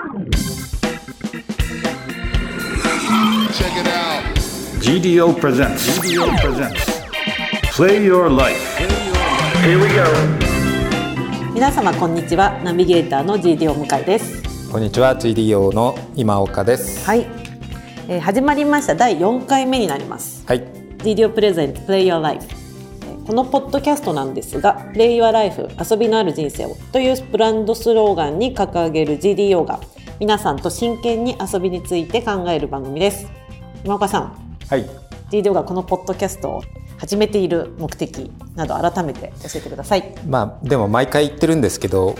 Check it out. GDO presents. GDO presents. Play your life. Here we go. 皆様こんにちはナビゲーターの GDO 向井ですこんにちは GDO の今岡です。はい、えー始まりました第4回目になりますはい。GDO プレゼント Play Your Life えーこのポッドキャストなんですが Play Your Life 遊びのある人生をというブランドスローガンに掲げる GDO が皆さんと真剣に遊びについて考える番組です今岡さんはい。GDO がこのポッドキャストを始めている目的など改めて教えてくださいまあでも毎回言ってるんですけど、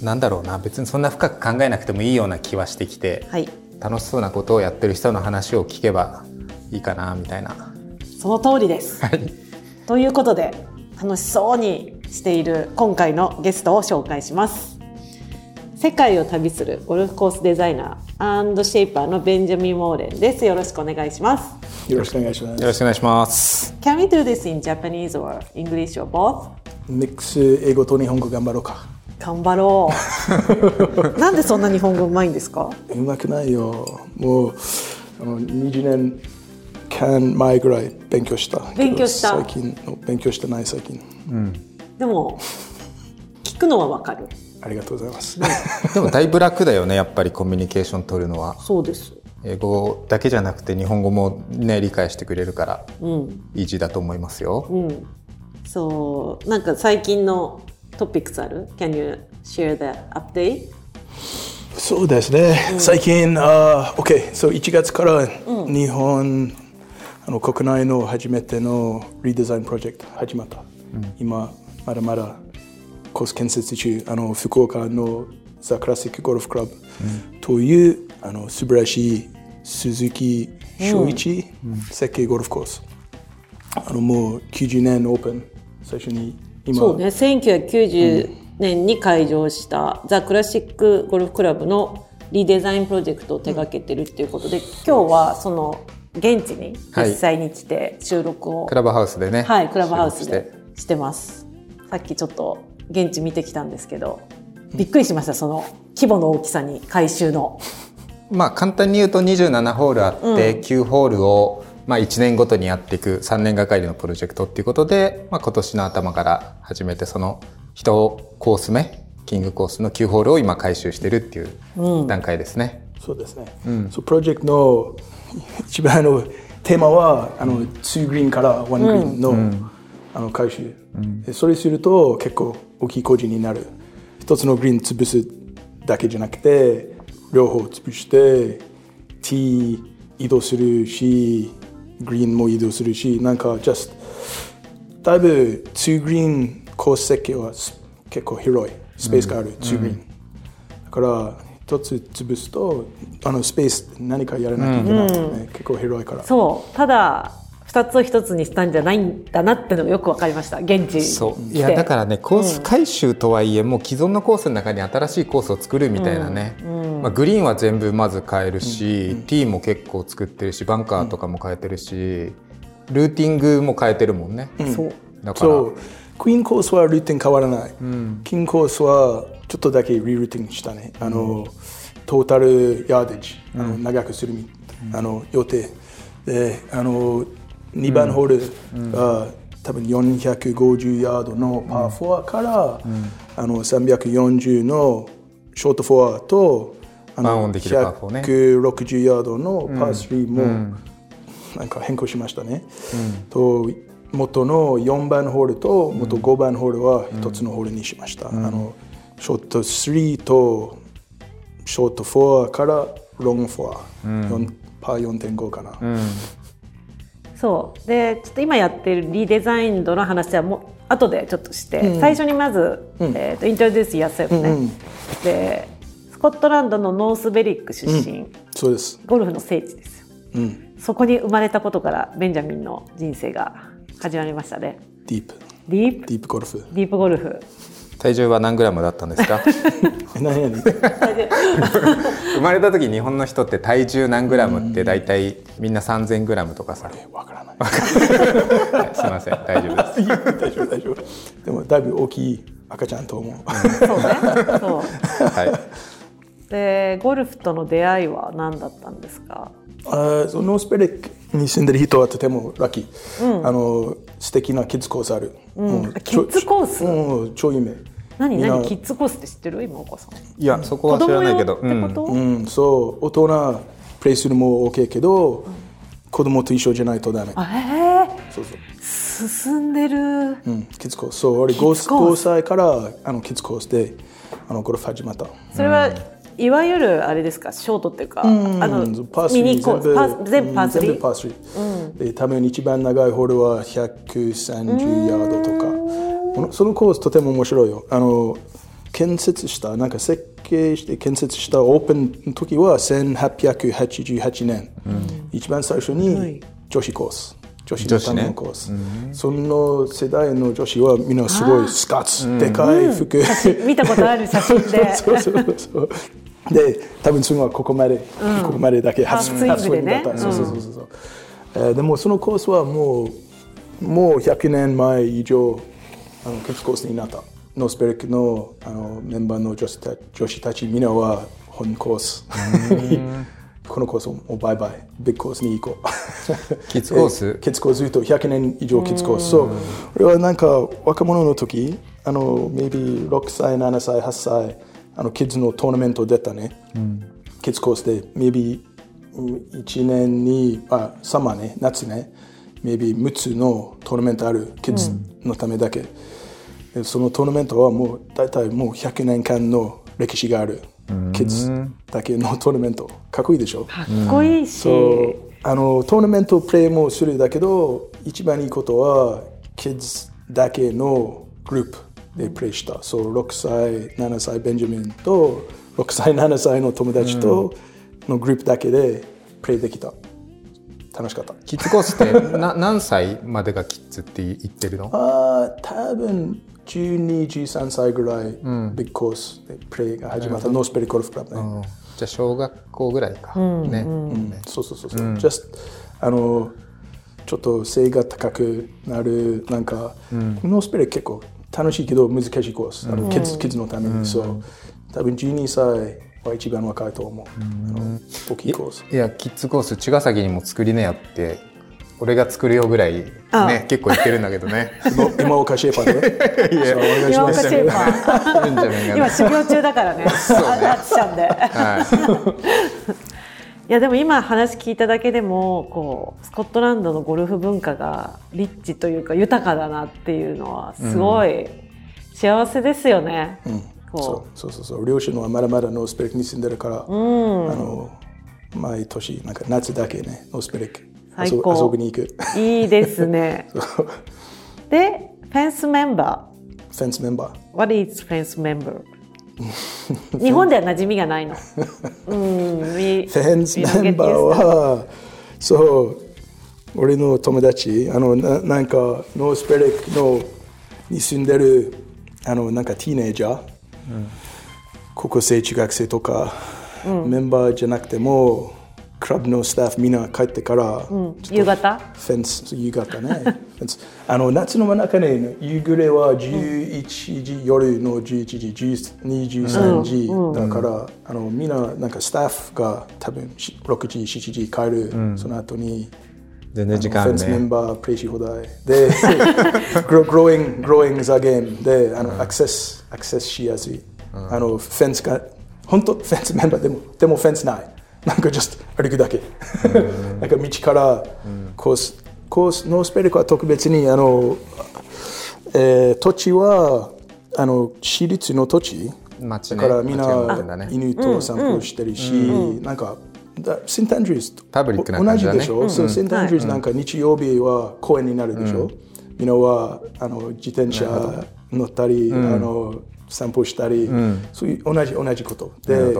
なんだろうな別にそんな深く考えなくてもいいような気はしてきて、はい楽しそうなことをやってる人の話を聞けばいいかなみたいな。その通りですはい。ということで楽しそうにしている今回のゲストを紹介します世界を旅するゴルフコースデザイナーシェイパーのベンジャミン・モーレンですよろしくお願いしますよろしくお願いします。よろしくお願いします。Can we do this in Japanese or English or both? ミックス英語と日本語頑張ろうか。頑張ろう なんでそんな日本語うまいんですか？うまくないよ。もうあの20年間前ぐらい勉強した。勉強した最近の勉強してない最近。でも聞くのはわかるありがとうございます。でもだいぶ楽だよねやっぱりコミュニケーション取るのは。そうです英語だけじゃなくて日本語もね理解してくれるから、イージーだと思いますよ。うんそうなんか最近のトピックスある？Can you share the update? そうですね。最近、あ、OK、そう1月から日本、あの国内の初めてのリデザインプロジェクト始まった。今まだまだコース建設中、あの福岡のザ・クラシックゴルフクラブという、あの素晴らしい鈴木翔一設計ゴルフコース。あのもう90年オープン最初に今。そうね。1990年に開場した、ザ・クラシックゴルフクラブのリデザインプロジェクトを手掛けてるっていうことで、今日はその現地に実際に来て収録を、クラブハウスでね。はい、クラブハウスでして。ます。さっきちょっと現地見てきたんですけどびっくりしましたその規模の大きさに改修の。まあ簡単に言うと27ホールあって、9ホールをまあ1年ごとにやっていく3年がかりのプロジェクトっていうことで、まあ、今年の頭から始めてその1コース目キングコースの9ホールを今回収してるっていう段階ですね。そうですね。そうプロジェクトの一番のテーマはあの2グリーンから1グリーンの,、あの回収、でそれすると結構大きい工事になる。一つのグリーン潰すだけじゃなくて両方潰して T 移動するしグリーンも移動するしなんか just だいぶ2グリーンコース設計はす結構広い。スペースがある、2グリーン。だから一つ潰すとあのスペース何かやらなきゃいけない、ね結構広いから。そう。ただ2つを1つにしたんじゃないんだなってのがよく分かりました。現地そう。いやだからねコース回収とはいえ、もう既存のコースの中に新しいコースを作るみたいなね、まあ、グリーンは全部まず変えるし、ティーも結構作ってるしバンカーとかも変えてるし、ルーティングも変えてるもんね、そう。だからそうクイーンコースはルーティン変わらない、キングコースはちょっとだけリルーティンしたね。あの、トータルヤーデッジあの長くするみ、あの予定。であの2番ホールが、多分450ヤードのパー4から、あの340のショート4とあワンオのンできるパー4ね。160ヤードのパー3も、なんか変更しましたね。と元の4番ホールと元5番ホールは一つのホールにしました。あのショート3とショート4からロング4、4パー4.5かな。そう。でちょっと今やってるリデザインドの話はもう後でちょっとして、最初にまず、えー、とイントロデュースやすよね、でスコットランドのノースベリック出身、そうです。ゴルフの聖地ですよ、そこに生まれたことからベンジャミンの人生が始まりましたね。ディープ。ディープディープゴルフ。ディープゴルフ体重は何グラムだったんですか？生まれた時日本の人って体重何グラムって大体みんな3000グラムとかさ、わからない。はいすいません大丈夫です。大丈夫大丈夫。でもだいぶ大きい赤ちゃんと思う。そうね。そう。はい。でゴルフとの出会いは何だったんですか？あそのノースペレックに住んでる人はとてもラッキー、あの素敵なキッズコースある、もうキッズコース？うん超有名何？何？キッズコースって知ってる？今岡さん。いやそこは知らないけど、子供用ってこと、うん、そう。大人プレイするも OK けど、子供と一緒じゃないとダメ。あへえ。そうそう、進んでる。うん、キッズコース。そう俺キッズコー 5, ス歳からあのキッズコースであのゴルフ始まった。それはいわゆるあれですか？ショートっていうか、あのパーミニコースパー全部パーうんスリー？全部パー3、で多分一番長いホールは130ヤードとか。このそのコースとても面白いよ。あの建設したなんか設計して建設したオープンの時は1888年、一番最初に女子コース。女子のためのコース、その世代の女子はみんなすごい skirts、でかい服、見たことある写真で。そうそうそう。で、多分そのはここまで、ここまでだけハーフスイングでねだった。そうそうそうそう。えーでもそのコースはもうもう100年前以上あのキッズコースになった。ノースベリックのあのメンバーの女子た女子たちみんなは本コースに このコースをもうバイバイビッグコースに行こう。キッズコース？えキッズコースずっと100年以上キッズコース。そう。俺はなんか若者の時、あの、maybe 6歳、7歳、8歳、あの、キッズのトーナメント出たね。キッズコースで、maybe 1年に、あ、サマーね、夏ね、maybe 6つのトーナメントある、キッズのためだけ。でそのトーナメントはもう大体もう100年間の歴史がある、キッズだけのトーナメント。かっこいいでしょ？かっこいいし、そう。あのトーナメントプレーもするだけど一番いいことはキッズだけのグループでプレーした、そう6歳7歳ベンジャミンと6歳7歳の友達とのグループだけでプレーできた。楽しかった。キッズコースって な何歳までがキッズって言ってるの？あー多分12、13歳ぐらい、ビッグコースでプレーが始まった。ノースペリゴルフクラブね、うん。じゃあ小学校ぐらいか、ね、そうそうそうそう、just あのちょっと背が高くなるなんか、ノースペレ結構楽しいけど難しいコース、あのキッズキッズのために、そう。多分12歳は一番若いと思う、あの大きいコース。いやキッズコース茅ヶ崎にも作りねやって俺が作るよぐらいねあ結構言ってるんだけどね。今今岡シェーパーでいや。そうお願いし今ます。岡シェー。パー今修行中だからね。ああっちゃんで。はいやでも今話聞いただけでもこうスコットランドのゴルフ文化がリッチというか豊かだなっていうのはすごい幸せですよね。こそうそうそう。そう両親はまだまだノースベリックに住んでるから、あの毎年なんか夏だけねノースペレック遊遊びに行く。ういいですね。でフェンスメンバフェンスメンバー。ー What is フェンスメンバー日本では馴染みがないの。うん、フフェンスメンバーは、そう、俺の友達、あのななんか、ノースペレックのに住んでるあのなんかティーネイジャー、高校生、中学生とか、メンバーじゃなくても、クラブのスタッフみんな帰ってから、ちょっと夕方？フェンス、夕方ね。フェンス。あの夏の真ん中に、夕暮れは11時、夜の11時、12時、13時、だから、あのみんななんかスタッフが多分し6時、7時帰る、その後に、全然時間フェンスメンねバープレイし放題。で、グロ growing, growing the game で、あの、アクセス、アクセスしやすい。あの、フェンスが、本当フェンスメンバーでも、でもフェンスない。なんか just 歩くだけ。なんか道からコース、コース、ノースペレクは特別に、あの、えー土地は、あの、私立の土地。町ね。だからみんなね。犬と散歩してるし、なん。かだセントアンドリュースとパブリックな同感じだね。じでしょ、そうセントアンドリュースなんか日曜日は公園になるでしょ、みんなはあの自転車乗ったり、あの散歩したり、そういう同じ同じこと。で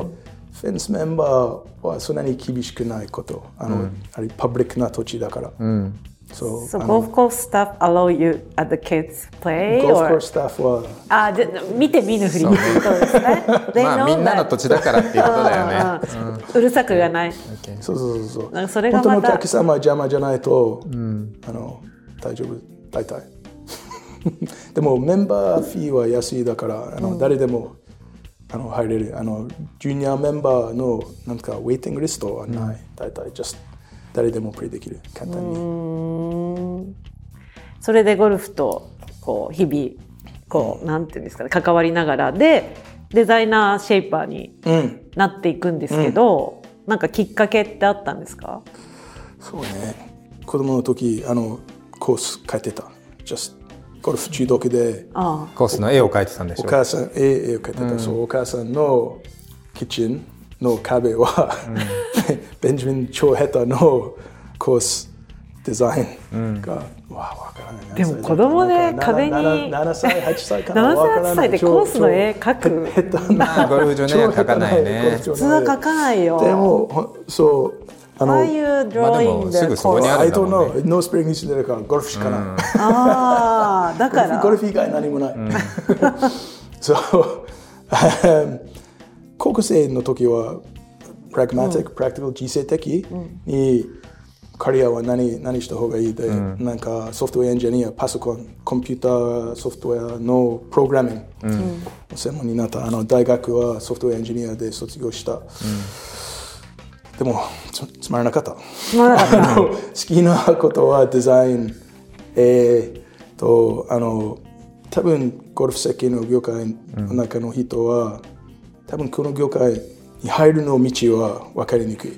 フェンスメンバーはそんなに厳しくないこと。あの、あれパブリックな土地だから、そう So あの golf course staff allow you at the kids play ゴルフコ or? ーススタッフはあじゃ見て見ぬふり。ってことですね。They ま know あみんなの土地だからっていうことだよね。うるさく言わない。そうそうそうそう。なんかそれが本当のお客様は邪魔じゃないと、あの大丈夫大体。でもメンバーフィーは安いだからあの、誰でもあの入れるあのジュニアメンバーのなんかウェイティングリストはない、大体 just 誰でもプレイできる簡単に、それでゴルフとこう日々こうなんていうんですかね関わりながらでデザイナーシェイパーにうん。なっていくんですけど、なんかきっかけってあったんですか？そうね。子供の時あのコース書いてた。just ゴルフ中毒であコースの絵を描いてたんでしょお母さん絵絵を描いてた、そうお母さんのキッチンの壁は、ベンジャミン超下手のコースデザインが、わあわからないでも子供で壁に7歳8歳かな7歳8歳でコースの絵描く。下手なゴルフ場の絵は描かないね普通は描かないよでもほそうあのああいう drawing まあでもすぐそこにあ I るんだ don't もん know ね。ノースプリングしてるからゴルフしかない、ああだから。フゴルフ以外何もない。そう、um, 高校生の時は、プラグマティック、プラクティカル、人生的に、カリアは何何した方がいいで、なんかソフトウェアエンジニア、パソコン、コンピューターソフトウェアのプログラミング、専門になった。あの大学はソフトウェアエンジニアで卒業した。でもつつまらなかった。つまらなか好きなことはデザイン、えー、とあの多分ゴルフ設計の業界の中の人は、多分この業界に入るの道は分かりにくい。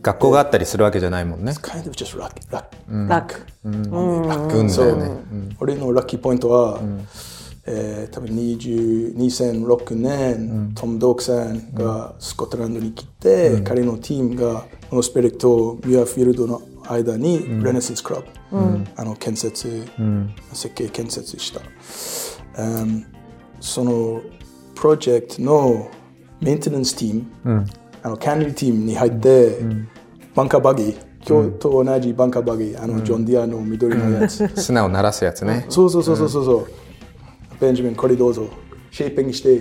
学校があったりするわけじゃないもんね。Kind of just luck. luck. 楽運だよね、俺のラッキーポイントは、えー多分20 2006年、トム・ドークさんがスコットランドに来て、彼のチームがノースベリックとミュアフィールドの間にレネサンスクラブ、あの建設、設計建設した、um, そのプロジェクトのメンテナンスチーム、あのキャンディチームに入って、バンカーバギー今日と同じバンカーバギーあのジョン・ディアの緑のやつ、砂を均すやつね。そうそうそうそうそうそう、ベンジャミンこれどうぞ shaping して、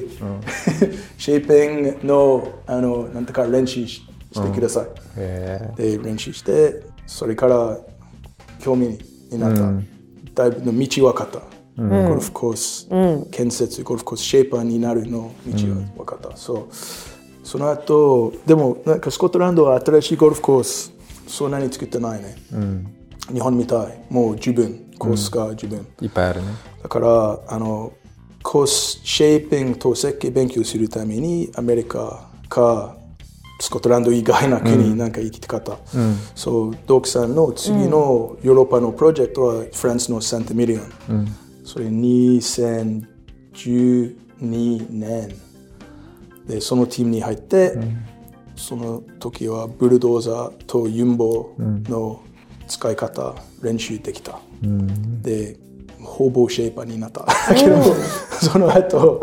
シェイピングのあのなんとか練習ししてください、へで練習してそれから興味になった、だいぶの道分かった、ゴルフコース、建設ゴルフコースシェイパーになるの道が分かった、そうその後でもなんかスコットランドは新しいゴルフコースそんなに作ってないね、日本みたいもう十分コースが十分、いっぱいあるね。だからあのコースシェイピングと設計勉強するためにアメリカかスコットランド以外の国なんか行きたかった、そうドークさんの次のヨーロッパのプロジェクトはフランスのサンタミリオン、それ2012年でそのチームに入って、その時はブルドーザーとユンボの使い方練習できた、でほぼシェイパーになった。だけどその後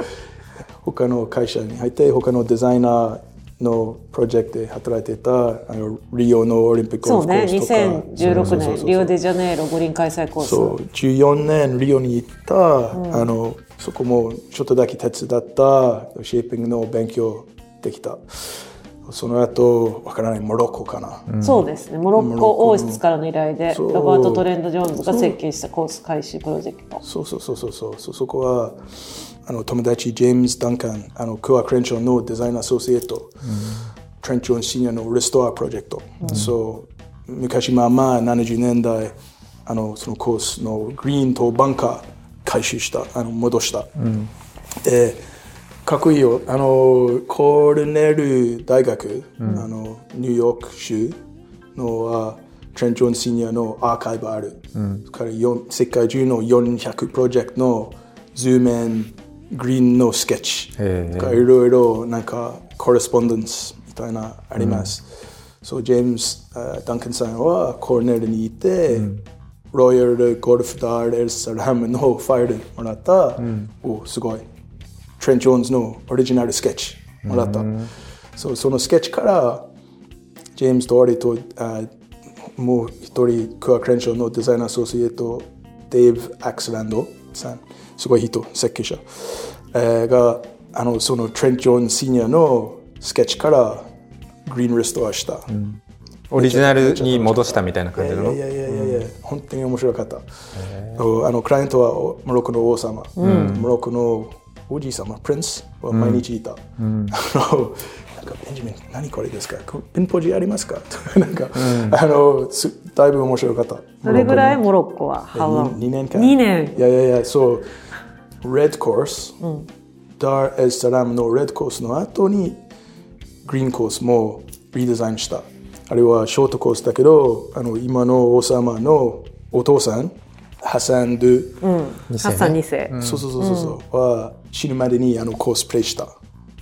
他の会社に入って他のデザイナーのプロジェクトで働いてたあのリオのオリンピックゴそうね。ルフコースとか2016そうそうそうそう。年リオデジャネイロ五輪開催コース。そう。14年リオに行った、あのそこもちょっとだけ手伝った。シェイピングの勉強できたその後わからないモロッコかな、そうですね。モロッコ王室からの。依頼でロバート・トレンド・ジョーンズが設計したコース開始プロジェクト。そうそうそうそうそう。そそこはあの友達ジェームズ・ダンカンあのクア・クレンションのデザインアソシエイト、トレンチョン・シニアのレストアプロジェクト、そう昔まあまあ70年代あのそのコースのグリーンとバンカー回収したあの戻した、でかっこいいよ。あのコールネル大学、あのニューヨーク州のはトレンチョン・シニアのアーカイブある、からよん世界中の400プロジェクトのズーメングリーンのスケッチとかいろいろなんかコレスポンデンスみたいなあります、そうジェームズあダンカンさんはコールネルにいて、ロイヤルゴルフダーレルサラムのファイルもらった、おすごいトレント・ジョーンズのオリジナルスケッチもらった、そうそのスケッチからジェームズと俺とあもう一人クーア・クレンショーの designer associate デーブ・アクスランドさん。すごい人設計者、えーがあのそのトレント・ジョーンズ・シニアのスケッチからグリーンレストアした、オリジナルに戻したみたいな感じなの？いやいやいやいやいや、本当に面白かった。あのクライアントはモロッコの王様、モロッコのおじい様、プリンスは毎日いた。あの なんかベンジャミン、何これですか？こピンポジありますか？と かなんか、あのすだいぶ面白かった。どれぐらいモロッコは How long? 2年間？2年いやいやいや、そう、Red Course、ダーエスサラムの Red Course の後に、グリーンコースもリデザインした。あれはショートコースだけど、あの今の王様のお父さん、ハサン・ドゥ、ハッサン2世、そうそうそうそうそう、は死ぬまでにあのコースプレイした。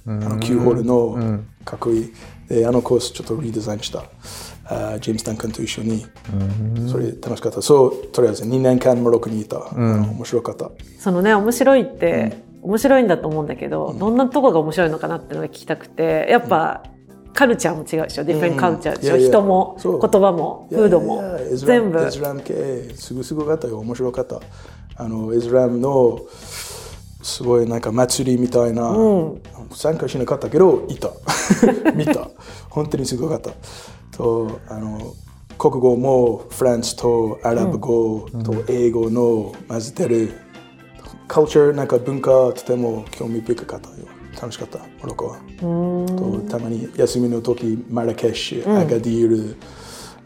あの9ホールのかっこいい。で、あのコースちょっとリデザインした。あジェームス・ダンカンと一緒に。それ楽しかった。そう、とりあえず2年間モロッコにいた。面白かった。そのね面白いって、面白いんだと思うんだけど、どんなとこが面白いのかなっていうのが聞きたくてやっぱ、カルチャーも違うでしょ？ディフェンカルチャーでしょ、人も言葉もフードも全部。エズラム系すぐすぐかったよ。面白かったあのエズラムのすごいなんか祭りみたいな、参加しなかったけどいた。見た。本当にすごかった。とあの国語もフランスとアラブ語と英語の混ぜてる、カルチャーなんか文化とても興味深かったよ楽しかったモロッコはとたまに休みの時マラケシュ、アガディール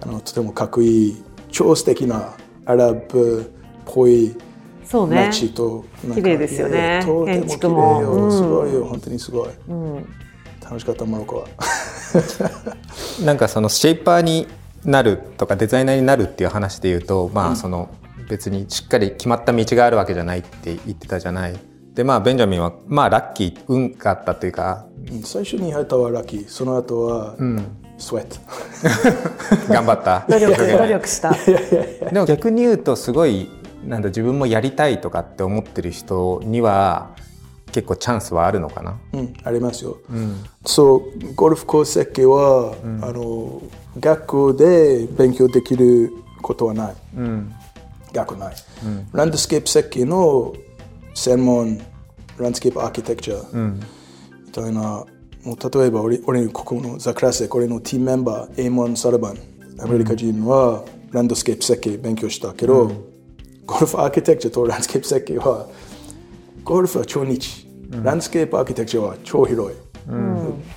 あのとてもかっこいい超素敵なアラブっぽいそうね。街となんか綺麗ですよね。建築も綺麗よ。うん。すごいよ。本当にすごい、楽しかったモロッコは。なんかそのシェイパーになるとかデザイナーになるっていう話で言うとまあその別にしっかり決まった道があるわけじゃないって言ってたじゃない。でまあベンジャミンはまあラッキー運があったというか。うん最初に入ったはラッキー。その後は、スウェット頑張った。努力努力した。でも逆に言うとすごいなんだ自分もやりたいとかって思ってる人には結構チャンスはあるのかな。うん、ありますよ。そう、ゴルフコース設計は、あの学校で勉強できることはない。学校ない、ランドスケープ設計の専門 landscape architecture みたいな、もう例えば俺俺のここのザ・クラセ俺の team member エイモン・サリバンアメリカ人はランドスケープ設計勉強したけど、 golf architecture とランドスケープ設計はゴルフは超ニッチ、 landscape architecture は超広い、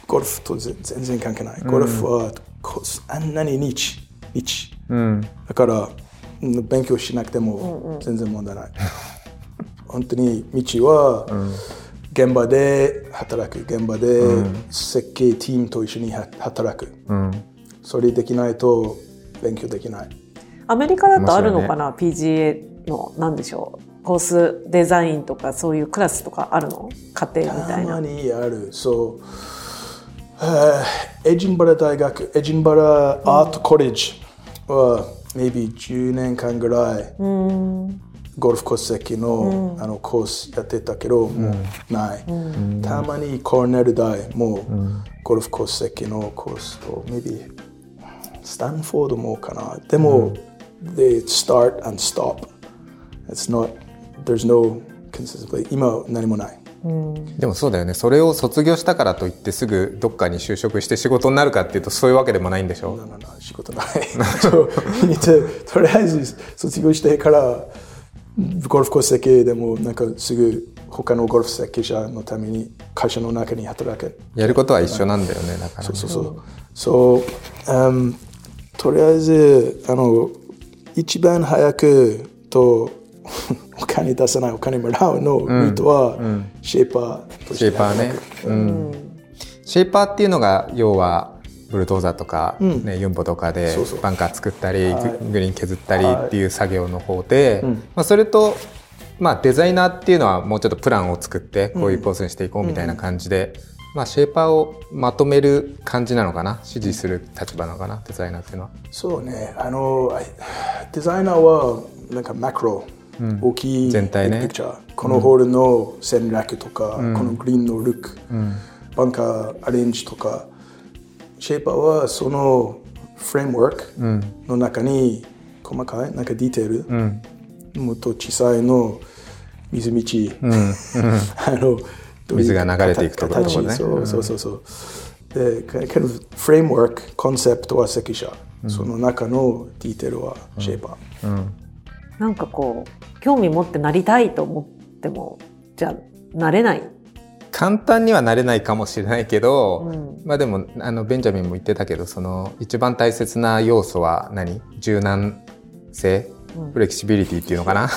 ゴルフと全全然関係ない、ゴルフはこあんなにニッチ。ニッチ、だからうん勉強しなくても全然問題ない、本当に道は現場で働く。現場で設計チームと一緒には働く、それできないと勉強できない。アメリカだとあるのかな、PGA のなんでしょう？コースデザインとかそういうクラスとかあるの？家庭みたたまいなにある。そう。えーエジンバラ大学、エジンバラアートコレッジは、maybe 10年間ぐらい、ゴルフコース設計の,、あのコースやってたけど、もうない。たまにコーネル大も、ゴルフコース設計のコースと、maybe スタンフォードもかな。でも、they start and stop. It's not, there's no consistency. 今何もない。でもそうだよねそれを卒業したからといってすぐどっかに就職して仕事になるかっていうとそういうわけでもないんでしょ？ななな仕事ない。とりあえず卒業してからゴルフコース設計でもなんかすぐ他のゴルフ設計者のために会社の中に働け。やることは一緒なんだよねだからそうそうそう。そう、um, とりあえずあの一番早くと お金出さないお金もらうのルートは、シェイパーとしてシェイパーね、うん、シェイパーっていうのが要はブルドーザーとか、ねユンボとかでバンカー作ったりはい。ググリーン削ったりっていう作業の方で、まあ、それと、まあ、デザイナーっていうのはもうちょっとプランを作ってこういうコースにしていこうみたいな感じで、まあ、シェイパーをまとめる感じなのかな？指示する立場なのかな？デザイナーっていうのは。そうね、あの、あデザイナーはなんかマクロ、大きい全体ね。ピクチャーこのホールの戦略とか、このグリーンのルック、バンカーアレンジとか、シェイパーはそのフレームワークの中に細かいなんかディテール、もっと小さいの水道、あのどういう水が流れていくところ。形？とかねそうそうそうそう。で、kind of フレームワーク、コンセプトは設計者、その中のディテールはシェイパー。なんかこう興味持ってなりたいと思ってもじゃあなれない簡単にはなれないかもしれないけど、まあでもあのベンジャミンも言ってたけどその一番大切な要素は何？柔軟性、フレキシビリティっていうのかな？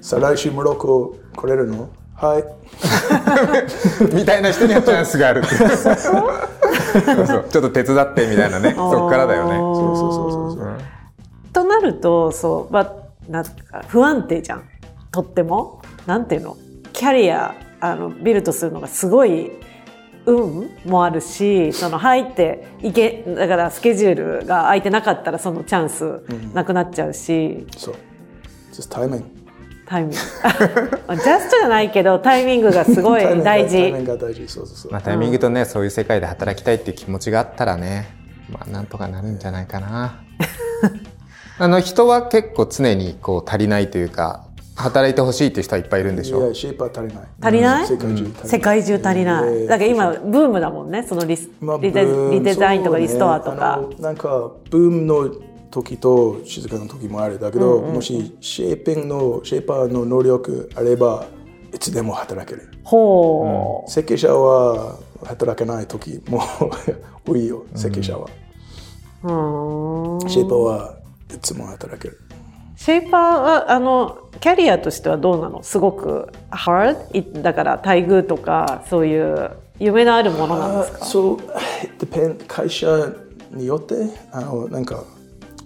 さあ来週モロッコ来れるのはい。みたいな人にはチャンスがあるそうそうちょっと手伝ってみたいなねそっからだよねそうそうそうそうそう。となるとそう、まあ、なんか不安定じゃんとってもなんていうのキャリアあのビルドするのがすごい運もあるしその入っていけだからスケジュールが空いてなかったらそのチャンスなくなっちゃうし、そう。just timing。タイミングまあジャストじゃないけどタイミングがすごい タイミングが大タイミン事。グが大事。そうそうそう。まあ、タイミングとね、そういう世界で働きたいっていう気持ちがあったらね、まあ、なんとかなるんじゃないかな。あの、人は結構常にこう足りないというか、働いてほしいっていう人はいっぱいいるんでしょいや、シェイパー足りない。足りない？世界中足りない。世界中足りない。えーだから今ブームだもんね。そのリスまあリデリデザインとかリストアとあか。のなんかブームの時と静かな時もある。だけど、もしシェイピングのシェイパーの能力あればいつでも働ける。ほう。設計者は働けない時も 多いよ設計者は、うーん。シェイパーはいつも働けるシェイパーはあのキャリアとしてはどうなの？すごく hard? いだから待遇とかそういう夢のあるものなんですか？そう depend 会社によってあのなんか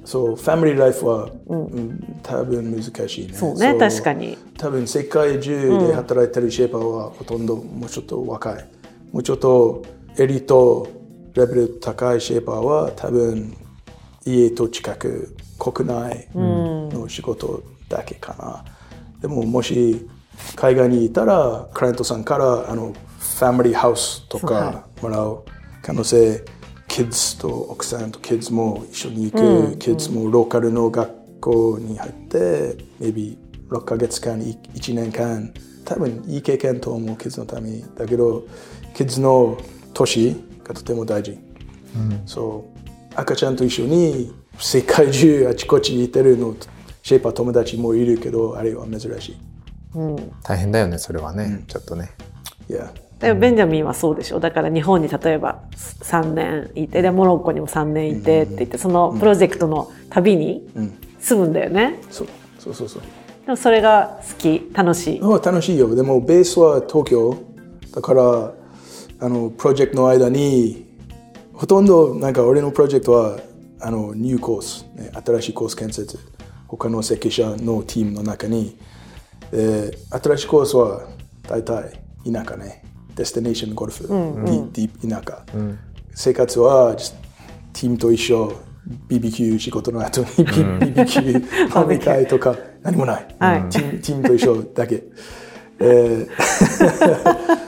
そうファミリーライフは、うん多分難しいね。そうね確かに。多分世界中で働いてるシェイパーはほとんどもうちょっと若い。もうちょっとエリートレベル高いシェイパーは多分家と近く国内の仕事だけかな、でももし海外にいたらクライアントさんからあのファミリーハウスとかもらう可能性キッズと奥さんとキッズも一緒に行く、キッズもローカルの学校に入って maybe 6ヶ月間1年間多分いい経験と思うキッズのためにだけどキッズの年がとても大事、そう。赤ちゃんと一緒に世界中あちこちにいてるのシェイパー友達もいるけどあれは珍しい。大変だよね、それはね。ちょっとね。いやでベンジャミンはそうでしょ。だから日本に例えば3年いてでモロッコにも3年いてって言ってそのプロジェクトの旅に住むんだよね。そうそうそうそう。でもそれが好き楽しい。あ楽しいよ。でもベースは東京だからあのプロジェクトの間にほとんどなんか俺のプロジェクトはあのニューコース、ね、新しいコース建設他の設計者のチームの中にで新しいコースは大体田舎ね。 destination golf、ディ deep 田舎、生活はチームと一緒。BBQ 仕事の後に BBQ 食べたいとか何もない、はい。チームチームと一緒だけ。えー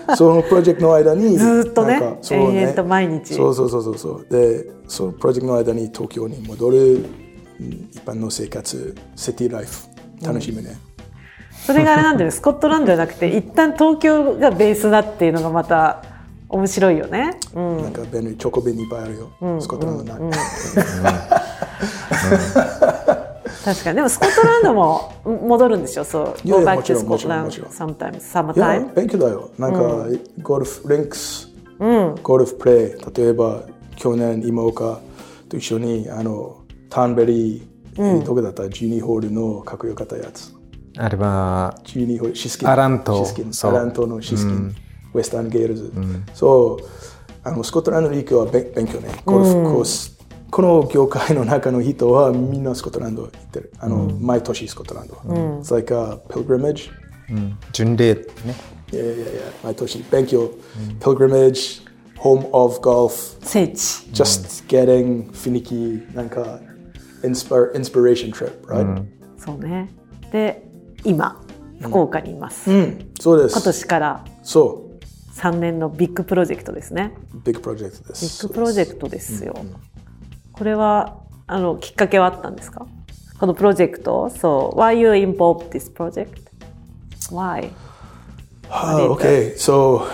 そのプロジェクトの間にずーっとねそう延々と毎日。そうそうそうそうそう。でそのプロジェクトの間に東京に戻る。うん一般の生活シティライフ楽しみね、それがあれなんだよね。スコットランドじゃなくて一旦東京がベースだっていうのがまた面白いよね、うん、なんか便利チョコ便いっぱいあるよ、スコットランドない、確かに。でもスコットランドも戻るんでしょ？そう。Go いや back もち to ろんもちろん Scotland もちろん。sometimes. いや summertime 勉強だよ。なんか、ゴルフリンクス、ゴルフプレイ。例えば去年今岡と一緒にあのタンベリー、えーどこだった12ホールのかっこよかったやつ。あれは、12ホールシスキン。アラント。シスアラントのシスキン、ウェスタンゲールズ、そう。あのスコットランドに行くは勉勉強ね。ゴルフコース、この業界の中の人はみんなスコットランド行ってる。あの、毎年スコットランド、It's like a pilgrimage 巡礼ね。いやいやいや毎年勉強、pilgrimage home of golf 聖地。Just getting フィニキなんか inspire, inspiration trip right、そうね。で今福岡にいます、うん。そうです。今年からそ3年のビッグプロジェクトですね。うビッグプロジェクトでビすッグプロジェクトですよ、これはあのきっかけはあったんですか？このプロジェクト So why you involved this project? Why? はあ OK so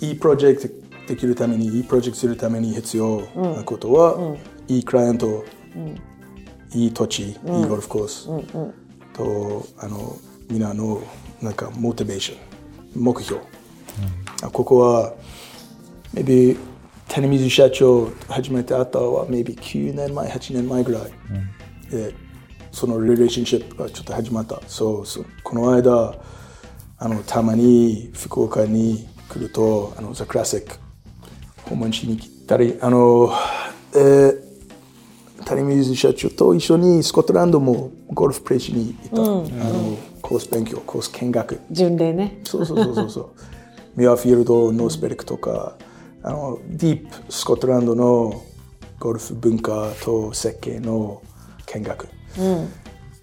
いいプロジェクトできるためにいいプロジェクトするために必要なことは、いいクライアント、いい土地、いいゴルフコース、とあのみんなのなんかモチベーション目標、あここは maybe 谷水社長初めて会ったのは maybe 9年前8年前ぐらい、でそのリレーションシップがちょっと始まった。そうそう。この間あのたまに福岡に来るとあのザ・クラシック訪問しに来たりあの、えー谷水社長と一緒にスコットランドもゴルフプレイしに行った、あのコース勉強コース見学。巡礼ね。そうそうそうそうそう。ミュアフィールドノースベルクとかあのディープスコットランドのゴルフ文化と設計の見学、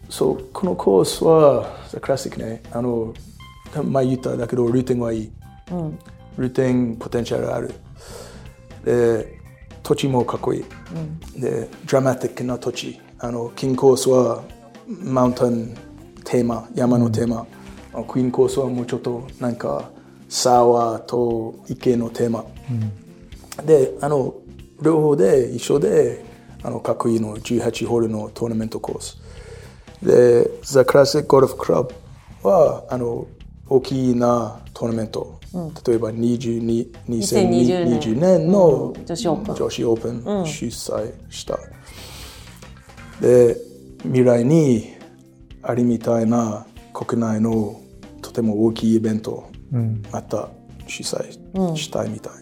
そうこのコースはザクラシックね。あの前言っただけどルーティンはいい、ルーティンポテンシャルある。で土地もかっこいい、でドラマティックな土地あのキングコースはマウンテンテーマ山のテーマ、クイーンコースはもうちょっとなんか沢と池のテーマ、であの両方で一緒であのかっこいいの18ホールのトーナメントコース。でザ・クラシックゴルフクラブはあの大きなトーナメント、例えば22 2020年のうん女子オープン女子オープン主催した、で未来にありみたいな国内のとても大きいイベントまた主催したいみたい、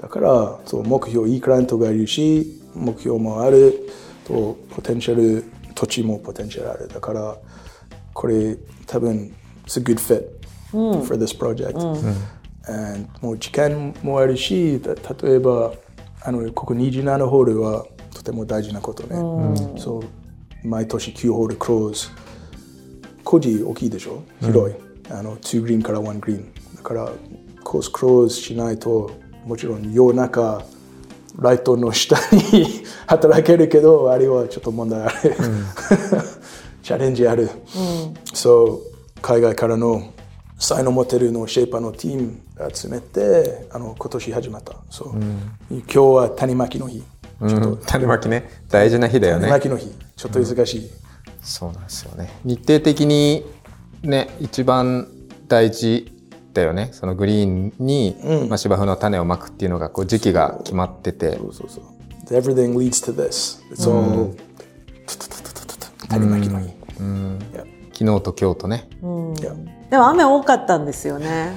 だからそう目標いいクライアントがいるし目標もあるとポテンシャル土地もポテンシャルある。だからこれ多分 It's a good fit for this project、And もう時間もあるした例えばあのここ27ホールはとても大事なことね、そう毎年9ホールクローズ。コージ大きいでしょ？広い、あの2グリーンから1グリーンだからコースクローズしないともちろん夜中ライトの下に働けるけどあれはちょっと問題ある、チャレンジある、そう海外からの才能持ってるのシェイパーのチーム集めてあの今年始まった。そう、今日は谷巻きの日。ちょっと、種まきね。大事な日だよね。谷巻きの日。ちょっと難しい、そうなんですよね。日程的にね一番大事だよね。そのグリーンに、まあ、芝生の種をまくっていうのがこう時期が決まってて。そうそうそう。Everything leads to this. It's all、谷巻きの日、Yeah. 昨日と今日とね、Yeah. でも雨多かったんですよね。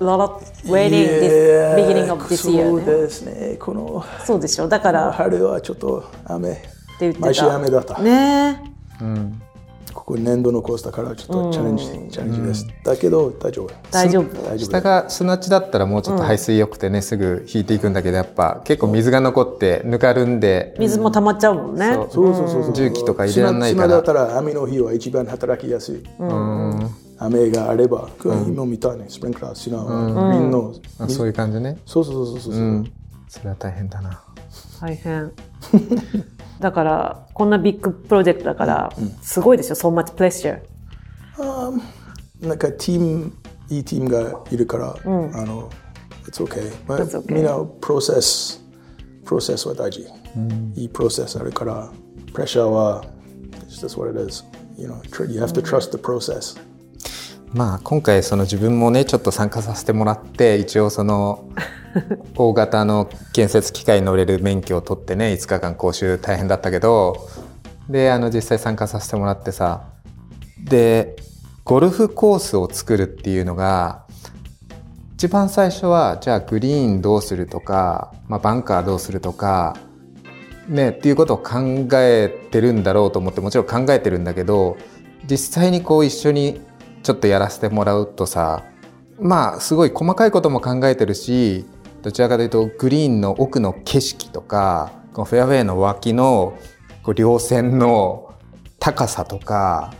Lot of waiting this beginning of this そ year ね。うですね。このそうでしょ。だからって春はちょっと雨。言ってた。毎週雨だった、ね。ここ年度のコースだからちょっとチャレンジ、チャレンジです、だけど大丈夫。大丈夫。大丈夫。下が砂地だったらもうちょっと排水良くてね、すぐ引いていくんだけどやっぱ結構水が残ってぬかるんで水も溜まっちゃうもんね。そう。そうそうそう重機とか入れらんないから。砂砂だったら雨の日は一番働きやすい、雨があれば今みたいにスプリンクラー砂はグリーンの、あそういう感じね。そうそうそうそうそう、それは大変だな。大変。だからこんなビッグプロジェクトだからすごいでしょ。So much pressure。なんかチームいいチームがいるから、あの It's okay、まあみんなプロセスプロセスは大事、いいプロセスあるからプレッシャーは It's just what it is you know you have to trust the process まあ今回その自分もねちょっと参加させてもらって一応その 大型の建設機械に乗れる免許を取ってね5日間講習大変だったけどであの実際参加させてもらってさでゴルフコースを作るっていうのが一番最初はじゃあグリーンどうするとか、まあ、バンカーどうするとかねっていうことを考えてるんだろうと思ってもちろん考えてるんだけど実際にこう一緒にちょっとやらせてもらうとさまあすごい細かいことも考えてるしどちらかというとグリーンの奥の景色とかこのフェアウェイの脇のこう稜線の高さとか、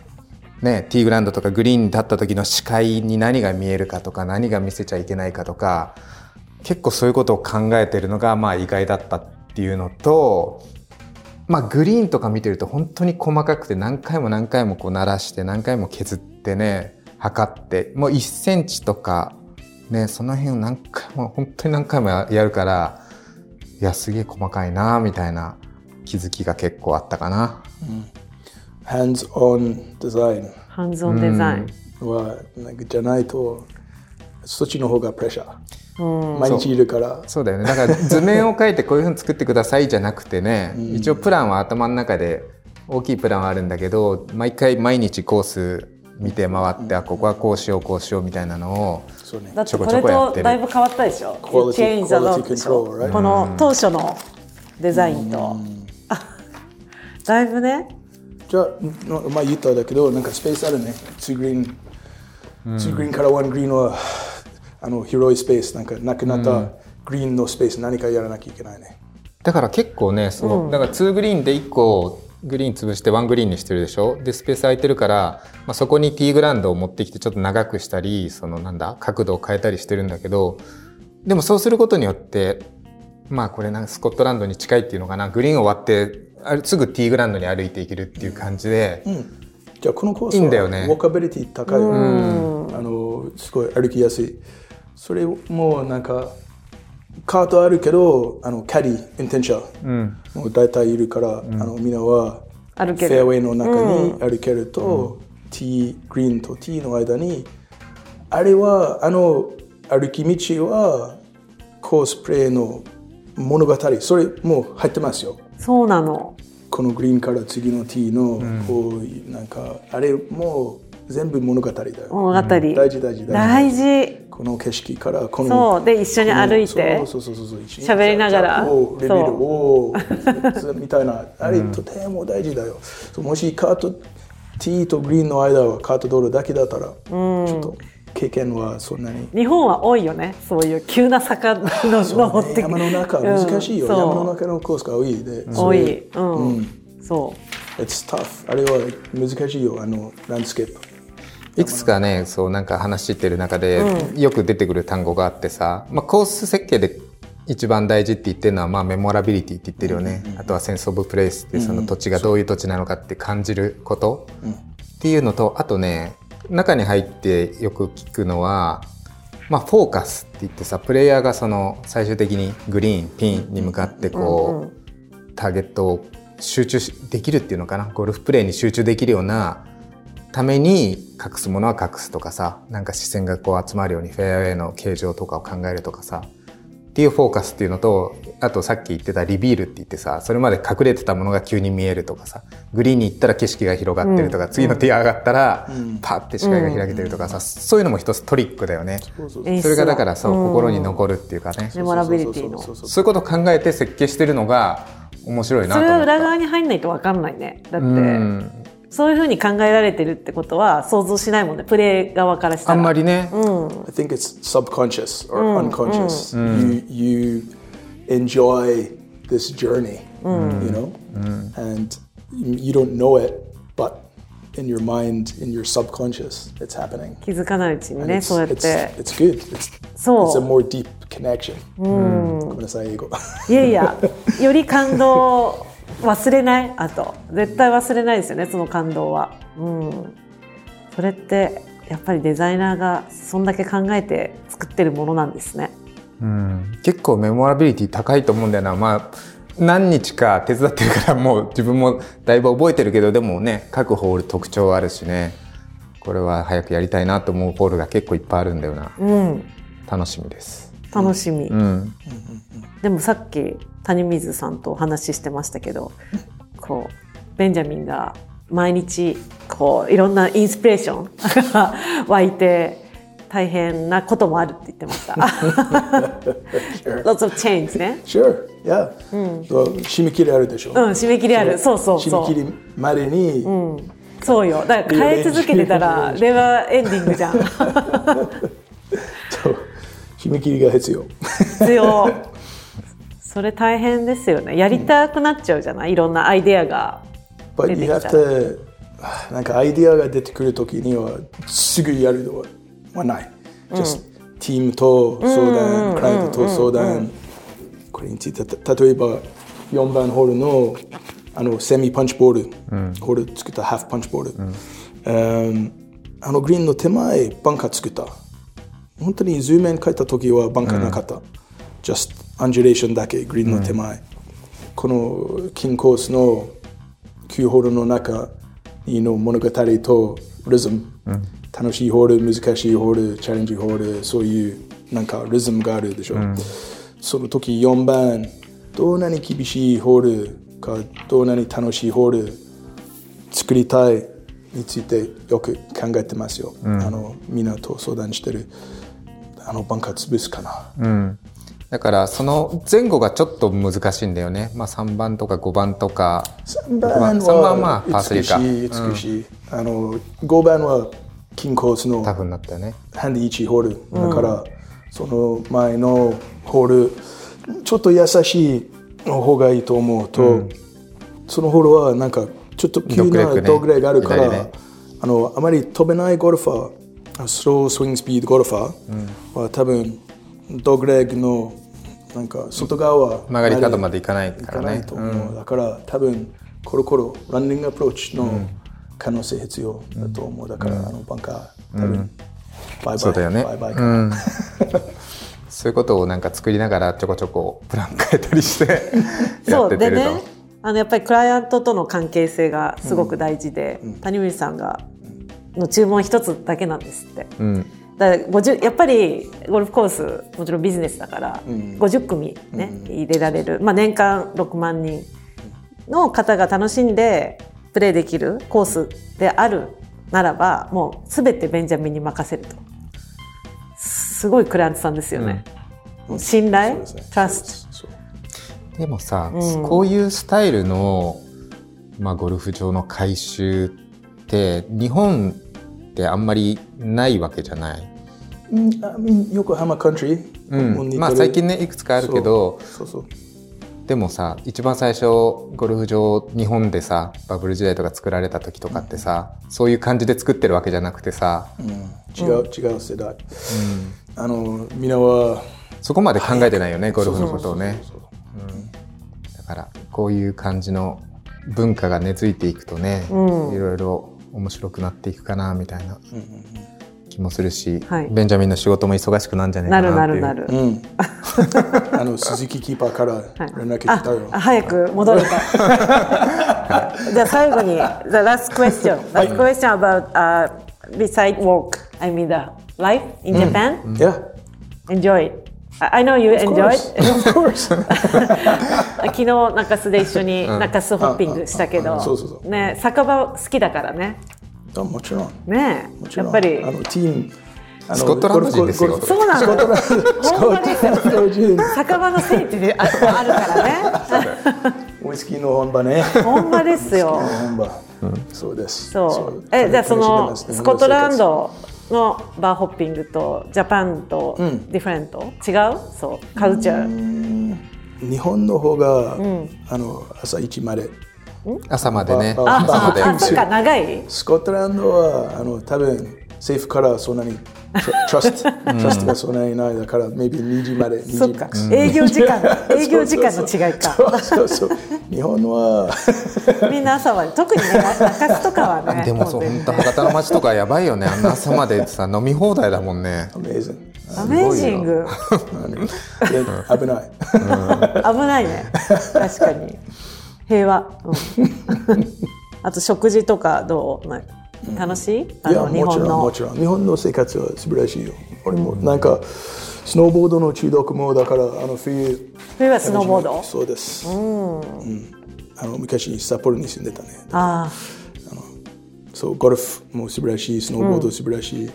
ね、ティーグラウンドとかグリーンに立った時の視界に何が見えるかとか何が見せちゃいけないかとか結構そういうことを考えてるのがまあ意外だったっていうのとまあグリーンとか見てると本当に細かくて何回も何回もこう鳴らして何回も削ってね測ってもう1センチとかねその辺を何回も 本当に何回もやるからいやすげえ細かいなみたいな気づきが結構あったかな。hands on design. ハンズオンデザイン。はなんかじゃないとそっちの方がプレッシャー、毎日いるから。そう。だよね。だから図面を描いてこういうふうに作ってくださいじゃなくてね、一応プランは頭の中で大きいプランはあるんだけど毎回毎日コース見て回って、あここはこうしようこうしようみたいなのをだってこれちょこやってる。とだいぶ変わったでしょ?この当初のデザインと。あ だいぶね。じゃあの前言ったんだけどなんかスペースあるね。2グリーン、2グリーンから1グリーンはあの広いスペースなんかなくなったグリーンのスペース何かやらなきゃいけないね。だから結構ねそう、だから2グリーンで1個グリーン潰して1グリーンにしてるでしょ？でスペース空いてるから、まあ、そこにティーグラウンドを持ってきてちょっと長くしたりそのなんだ角度を変えたりしてるんだけどでもそうすることによってまあこれなんかスコットランドに近いっていうのかな？グリーンを割ってあすぐティーグラウンドに歩いていけるっていう感じで、じゃあこのコースいいんだはよね。ウォーカビリティ高い。よねあのすごい歩きやすい。それもなんかカートあるけどあのキャディインテンション、もう大体いるから、あのみんなはフェアウェイの中に歩けると、ティーグリーンとティーの間にあれはあの歩き道はコースプレーの物語。それもう入ってますよ。そうなの。このグリーンから次のティーの、こうなんかあれもう全部物語だよ。物語。大事大事大事。大事この景色からこのそうで一緒に歩いてそうそうそうそう一緒に喋りながら。レベルそう。おー みたいな。あれとても大事だよ、そうもしカートティーとグリーンの間はカート道路だけだったら、ちょっと経験はそんなに。日本は多いよね。そういう急な坂の登ってく山の中難しいよ、う。ん山の中のコースが多いで。多い。うん、そ It's tough あれは難しいよ。あのランドスケープいくつかねそうなんか話してる中でよく出てくる単語があってさ、まあ、コース設計で一番大事って言ってるのは、まあ、 memorability って言ってるよね、あとは sense of place ってその土地がどういう土地なのかって感じること、っていうのとあとね中に入ってよく聞くのは、まあ、フォーカスって言ってさプレイヤーがその最終的にグリーンピンに向かってこう、ターゲットを集中しできるっていうのかな。ゴルフプレーに集中できるようなために隠すものは隠すとかさなんか視線がこう集まるようにフェアウェイの形状とかを考えるとかさっていうフォーカスっていうのとあとさっき言ってたリビールって言ってさそれまで隠れてたものが急に見えるとかさグリーンに行ったら景色が広がってるとか、次のティア上がったら、パッて視界が開けてるとかさ、そういうのも一つトリックだよね。それがだからそう、心に残るっていうかね。メモラビリティの。そういうことを考えて設計してるのが面白いなそれは。裏側に入んないと分かんないね。だって、うんそういうふうに考えられてるってことは想像しないもんねプレイ側からしたらあんまりね、I think it's subconscious or unconscious. You you enjoy this journey, you know, and you don't know it, but in your mind, in your subconscious, it's happening. 気づかないうちにね it's, そうやっ it's, て it's good. It's, そう it's a more deep connection. ごめんなさい、英語。いやいやより感動忘れないあと絶対忘れないですよねその感動は。うん。それってやっぱりデザイナーがそんだけ考えて作ってるものなんですね。うん。結構メモラビリティ高いと思うんだよな。まあ何日か手伝ってるからもう自分もだいぶ覚えてるけどでもね各ホール特徴あるしね。これは早くやりたいなと思うホールが結構いっぱいあるんだよな。うん。楽しみです。楽しみ、うん。でもさっき谷水さんとお話ししてましたけどこうベンジャミンが毎日こういろんなインスピレーションが 湧いて大変なこともあるって言ってました。Lots of change ね。Sure, yeah. そう締め切りあるでしょ。うん、締め切りある。そうそうそう。締め切りまでに、そうよ。だから変え続けてたら、レバーエンディングじゃん。そう締め切りが必要。必要。それ大変ですよね。やりたくなっちゃうじゃない？いろんなアイデアが出てき to なんかアイディアが出てくるときにはすぐやるのはない。Just チームと相談、クライアントと相談。これについてた例えば4番ホールのあの semi punch bowl、ホール作った half punch bowl、うんあのグリーンの手前バンカー作った。本当にズーム面書いた時はバンカーなかった。just アンジュレーションだけグリーンの手前。このキンコースの9ホールの中の物語とリズム、楽しいホール難しいホールチャレンジホールそういうなんかリズムがあるでしょ、その時4番どんなに厳しいホールかどんなに楽しいホール作りたいについてよく考えてますよ、あのみんなと相談してるあのバンカー潰すかな、うん。だから、その前後がちょっと難しいんだよね。まあ、3番とか5番とか。3番三番はまあパーは美しい3か美し。い、あの5番は金コースのタフになったよね。ハンディ1ホールだから、その前のホールちょっと優しい方がいいと思うと、そのホールはなんかちょっと急なドッグレッグね。ドッグレッグあるから、左ね。あのあまり飛べないゴルファースロースイングスピードゴルファーは多分ドッグレッグのなんか外側曲がり角まで行かないいかねからないと。思う、だから多分コロコロランニングアプローチの可能性必要だと思うだから、あのバンカー多分、バイバイそうだよね。バイバイかうな、ん。そういうことをなんか作りながらちょこちょこプラン変えたりして やそうってってると。でねあのやっぱりクライアントとの関係性がすごく大事で、谷口さんがの注文一つだけなんですって。うん。だから50やっぱりゴルフコースもちろんビジネスだから、50組ね、入れられる、まあ、年間6万人の方が楽しんでプレーできるコースであるならばもう全てベンジャミンに任せると。すごいクライアントさんですよね、もう信頼、トラストでもさ、うん。こういうスタイルの、まあ、ゴルフ場の改修って日本ってあんまりないわけじゃない。うんあうん横浜カントリーまあ最近ねいくつかあるけどそうそうでもさ一番最初ゴルフ場日本でさバブル時代とか作られた時とかってさ、そういう感じで作ってるわけじゃなくてさ、そう、うん、違う、違う世代、あのみんなはそこまで考えてないよね、ゴルフのことをね。だからこういう感じの文化が根付いていくとね、うん。いろいろ面白くなっていくかなみたいな気もするし、はい。ベンジャミンの仕事も忙しくなんじゃないかなるなっていう。なるなる、うん、あの鈴木キーパーから連絡来たよ、あ早く戻るか じゃあ最後に The last question. last question about、uh, beside work I mean the life in Japan、Yeah, enjoy. it I know you of enjoy course. it. Of course. 昨日中洲で一緒に中洲ホッピングしたけどね酒場好きだからね。あもちろん。ねもちろん。やっぱり。あのチームあのスコットランド人ですよ。そうなの。スコットランドスコ本場ですよ。酒場の聖地でああるからね。ウイスキーの本場ね。本場ですよ。本場、そうです。そう。えじゃあそのスコットランドのバーホッピングとジャパンとディフェレント、違う？そう。カルチャー日本の方が、あの朝一まで。朝までね。あ朝まで。あそっか長い？スコットランドはあの多分政府からそんなに トラストトラストがそんなにないだから maybe 2時まで2時。そっか、営業時間。営業時間の違いか。そうそう日本は。みんな朝は特にね中洲とかはね。でもそうう本当博多の街とかやばいよね。あんな朝までさ飲み放題だもんね。Amazing アメージングあのいや危ない。危ないね。確かに。平和、うん。あと食事とかどう？な楽しい？あいやもちろんもちろん。日本の生活は素晴らしいよ。俺もなんかスノーボードの中毒もだからあの冬冬はスノーボード？そうです、うん。あの昔札幌に住んでたね。あそうゴルフも素晴らしいスノーボード素晴らしい、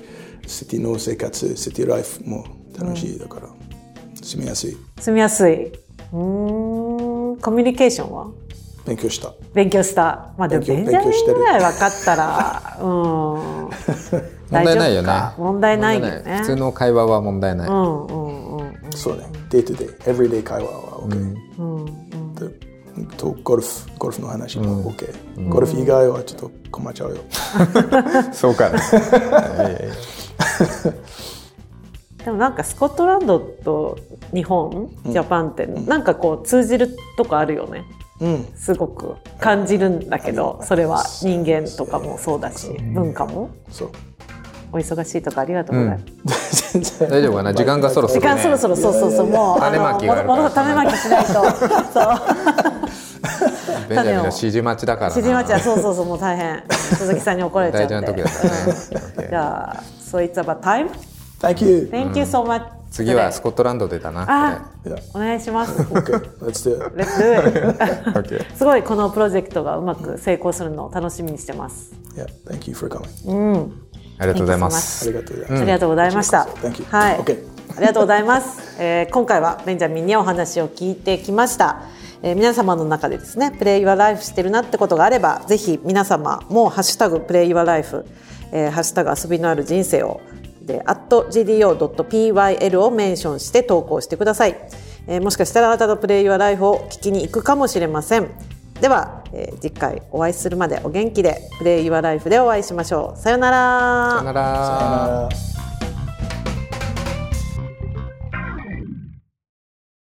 シティの生活シティライフも楽しい。だから、住みやすい。あ住みやすい。うーん。コミュニケーションは？勉強した。勉強した。まあでもベ勉ンジャミ強勉強してるンぐらい分かったらうん。問題ないよね。大丈夫か。問題ないよ問ね題普通の会話は問題ない、うんうんうんそうね。 day to day every day 会話は OK、でとゴルフ。ゴルフの話も OK、ゴルフ以外はちょっと困っちゃうよ。そうかね。でもなんかスコットランドと日本、 Japan ってなんかこう通じるとこあるよね。うん。すごく感じるんだけど、それは人間とかもそうだし、文化も。そう。お忙しいとかありがとうございます。全然 大丈夫かな？時間がそろそろ、ね、時間そろそろそうそうそう。も う種まきがあるから。もう種まきしないと。そう。ベンジャミンの指示待ちだからな。指示待ちはそうそうそうもう大変。鈴木さんに怒られちゃって。大事な時だからね。うん。じゃあ So it's about time? Thank you. Thank you so much 次はスコットランドでだなあいやお願いします Okay, let's do it. Let's do it こ れ OK すごいこのプロジェクトがうまく成功するのを楽しみにしてます Yeah, thank you for coming. ありがとうございまあすりがとうございます。ありがとうございました。Thank you. はい。Okay. ありがとうございます。えー今回はベンジャミンにお話を聞いてきました。えー皆様の中でですね、プレイユアライフしてるなってことがあれば、ぜひ皆様もハッシュタグプレイユアライフ、えーハッシュタグ遊びのある人生をで @gdo.pyl をメンションして投稿してください。えーもしかしたらあなたのプレイユアライフを聞きに行くかもしれません。では、えー次回お会いするまでお元気でプレイユアライフでお会いしましょう。さようなら。さよならさよなら